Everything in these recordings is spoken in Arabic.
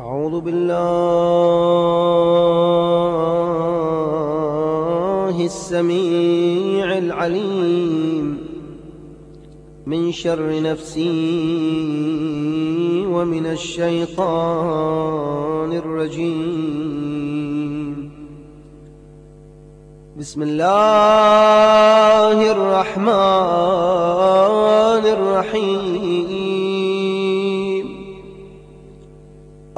أعوذ بالله السميع العليم من شر نفسي ومن الشيطان الرجيم. بسم الله الرحمن الرحيم.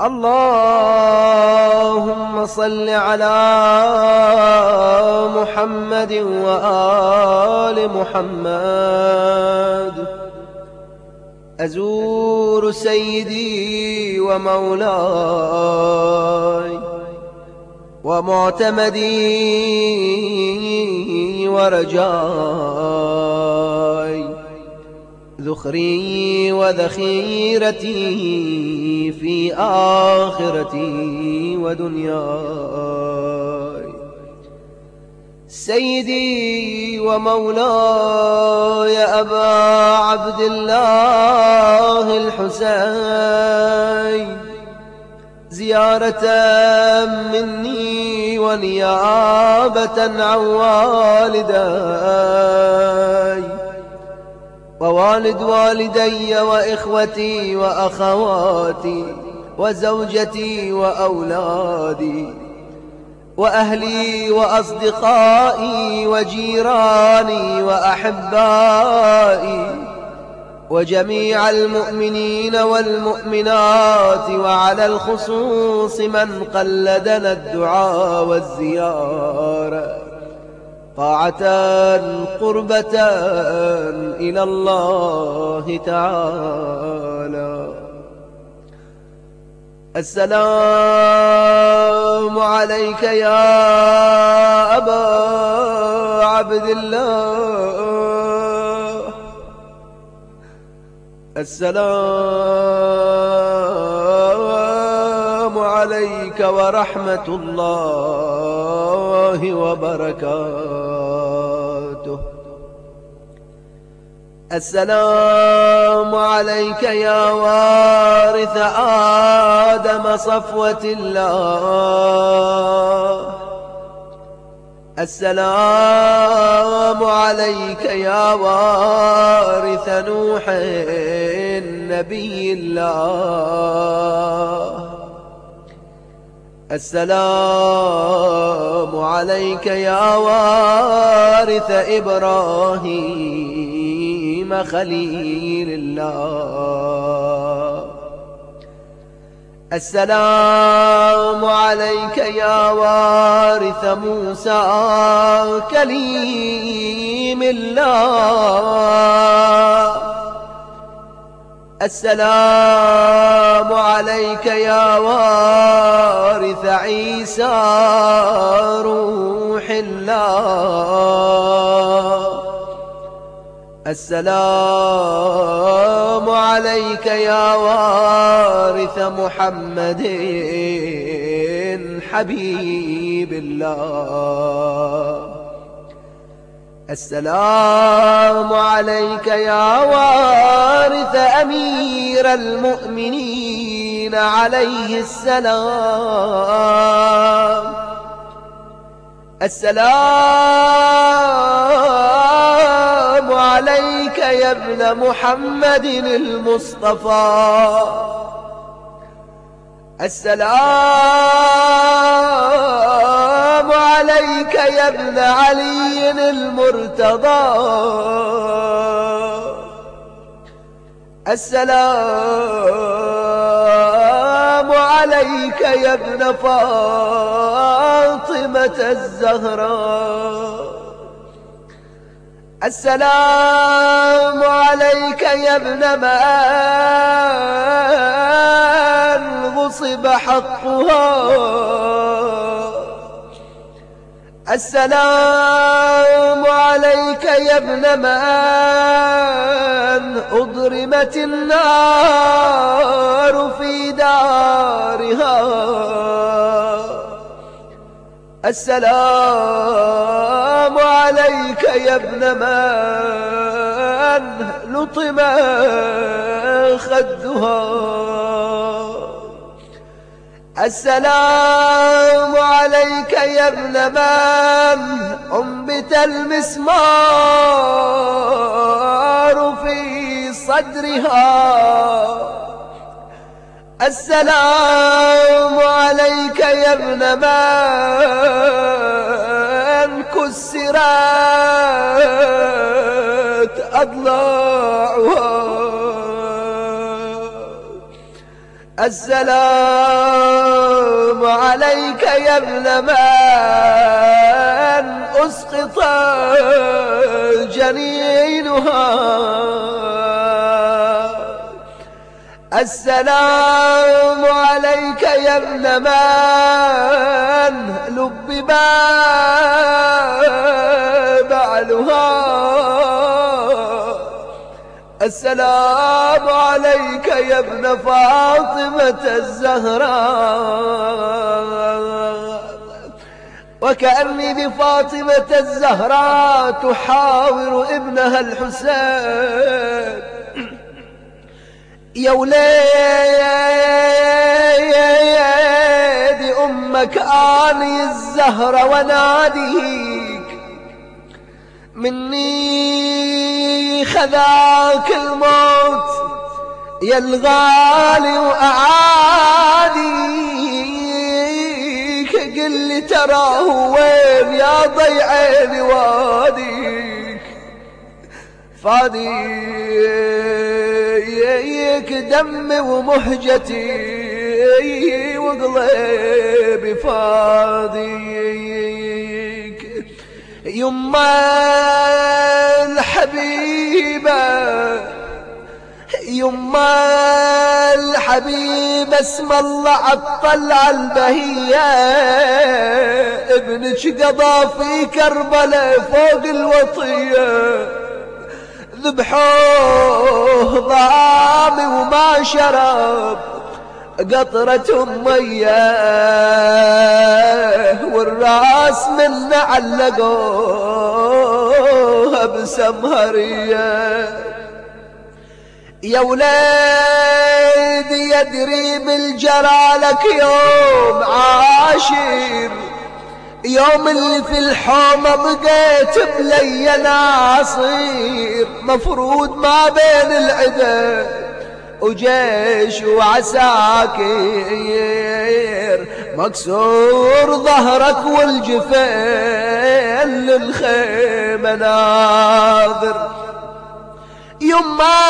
اللهم صل على محمد وآل محمد. أزور سيدي ومولاي ومعتمدي ورجاي ذخري وذخيرتي في آخرتي ودنياي. سيدي ومولاي أبا عبد الله الحسين. زيارة مني ونيابة عن والداي ووالد والدي وإخوتي وأخواتي وزوجتي وأولادي وأهلي وأصدقائي وجيراني وأحبائي وجميع المؤمنين والمؤمنات وعلى الخصوص من قلدنا الدعاء والزيارة. طاعة قربة إلى الله تعالى. السلام عليك يا أبا عبد الله. السلام عليك ورحمة الله وبركاته. السلام عليك يا وارث آدم صفوة الله. السلام عليك يا وارث نوح نبي الله. السلام عليك يا وارث إبراهيم خليل الله. السلام عليك يا وارث موسى كليم الله. السلام عليك يا وارث عيسى روح الله. السلام عليك يا وارث محمد حبيب الله. السلام عليك يا وارث أمير المؤمنين عليه السلام. السلام عليك يا ابن محمد المصطفى. السلام عليك يا ابن علي المرتضى. السلام عليك يا ابن فاطمة الزهراء. السلام عليك يا ابن من غصب حقها. السلام عليك يا ابن من أضرمت النار في دارها. السلام عليك يا ابن من لطم خدها. السلام عليك يا ابن من أنبت المسمار في صدرها. السلام عليك يا ابن من كسرت أضلاعها. السلام عليك يا ابن من أسقط جنينها. السلام عليك يا ابن من لبب بعلها. السلام عليك يا ابن فاطمة الزهراء. وكأني بفاطمة الزهراء تحاور ابنها الحسين. يا وليدي أمك آني الزهرة وناديك مني خذاك الموت يا الغالي وأعاديك قل لي تراه وين يا ضيعين واديك فاديك دمي ومهجتي وقلبي فاديك يما الحبيبة يما الحبيبة اسم الله عطل البهية. ابنك قضى في كربلاء فوق الوطية. ذبحوه ضامي وما شرب. قطرة مية والراس من علقوها بسمهرية. يا وليد يدري بالجرالك يوم عاشر. يوم اللي في الحومة بقيت بلي ناصير. مفروض ما بين العدا وجيش وعساكر مكسور ظهرك والجفين للخيمة ناظر. يما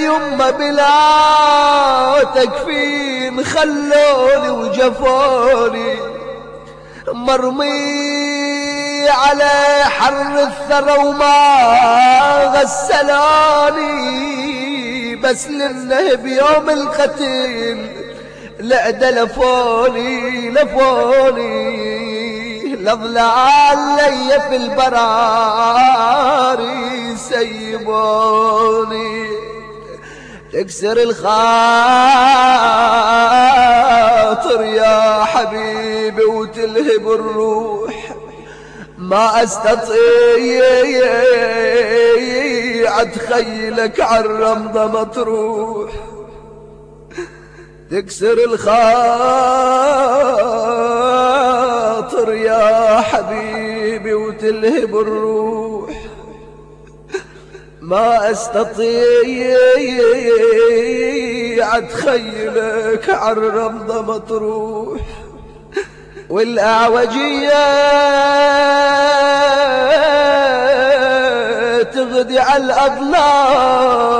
يما بلا تكفين خلوني وجفوني. مرمي على حر الثرى وما غسلاني بس لأنه بيوم القتل. لعدة لفوني لفوني. لضلال لي في البراري سيبوني. تكسر الخاطر يا حبيبي وتلهب الروح. ما أستطيع اتخيلك عالرمضة مطروح. تكسر الخاطر يا حبيبي وتلهب الروح. ما أستطيع أتخيلك عالرمضة مطروح. والأعوجية على الاضلاع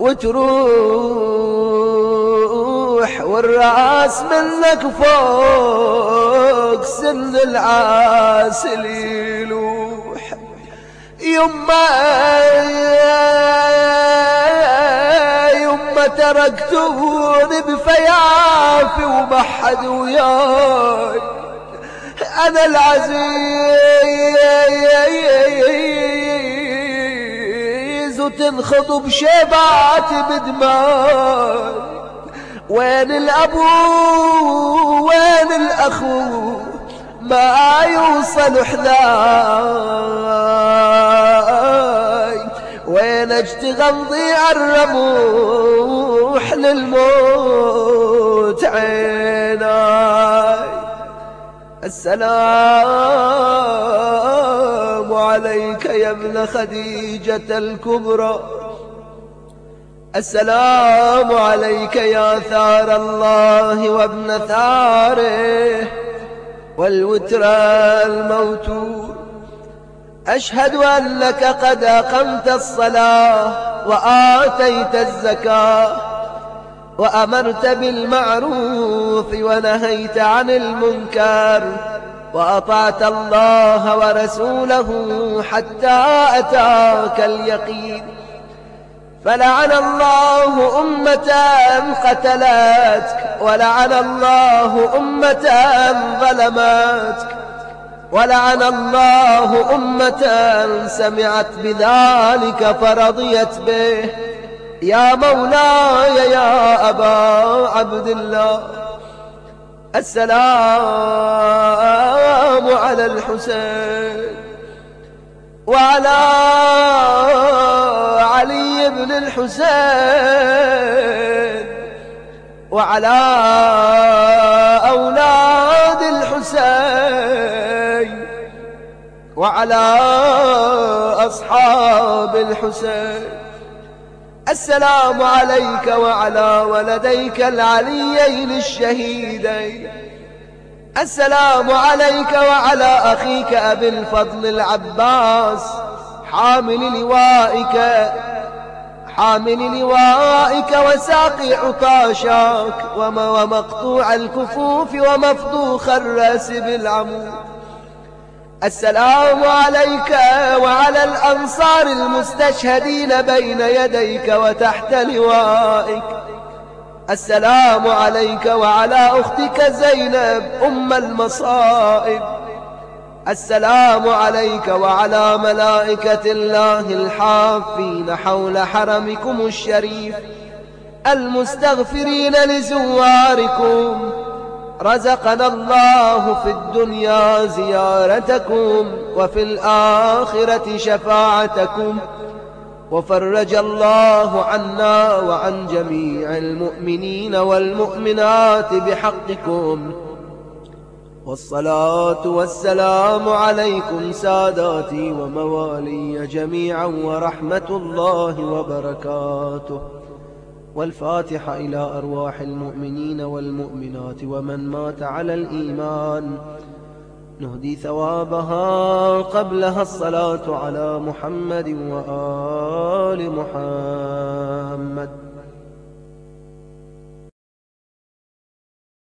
وتروح والرأس منك فوق سن العاسل يلوح يما يما تركتوني بفيافي وما حد وياي. أنا العزيز وتنخض بدماي وين الأبو؟ وين الأخو؟ ما يوصل حذاي. وين اشتغل ضيع الرموح للموت عيناي. السلام يا ابن خديجة الكبرى. السلام عليك يا ثار الله وابن ثاره والوتر الموتور أشهد أنك قد أقمت الصلاة وآتيت الزكاة وأمرت بالمعروف ونهيت عن المنكر. وأطعت الله ورسوله حتى أتاك اليقين. فلعن الله أمة قتلتك ولعن الله أمة ظلمتك ولعن الله أمة سمعت بذلك فرضيت به. يا مولاي يا أبا عبد الله السلام على الحسين وعلى علي بن الحسين وعلى أولاد الحسين وعلى أصحاب الحسين. السلام عليك وعلى ولديك العليين الشهيدين. السلام عليك وعلى أخيك أبي الفضل العباس حامل لوائك حامل لوائك وساقي عطاشاك ومقطوع الكفوف ومفضوخ الرأس بالعمود السلام عليك وعلى الأنصار المستشهدين بين يديك وتحت لوائك. السلام عليك وعلى أختك زينب أم المصائب. السلام عليك وعلى ملائكة الله الحافين حول حرمكم الشريف المستغفرين لزواركم. رزقنا الله في الدنيا زيارتكم وفي الآخرة شفاعتكم. وفرج الله عنا وعن جميع المؤمنين والمؤمنات بحقكم. والصلاة والسلام عليكم ساداتي وموالي جميعا ورحمة الله وبركاته. والفاتحة إلى أرواح المؤمنين والمؤمنات ومن مات على الإيمان. نهدي ثوابها قبلها الصلاة على محمد وآل محمد.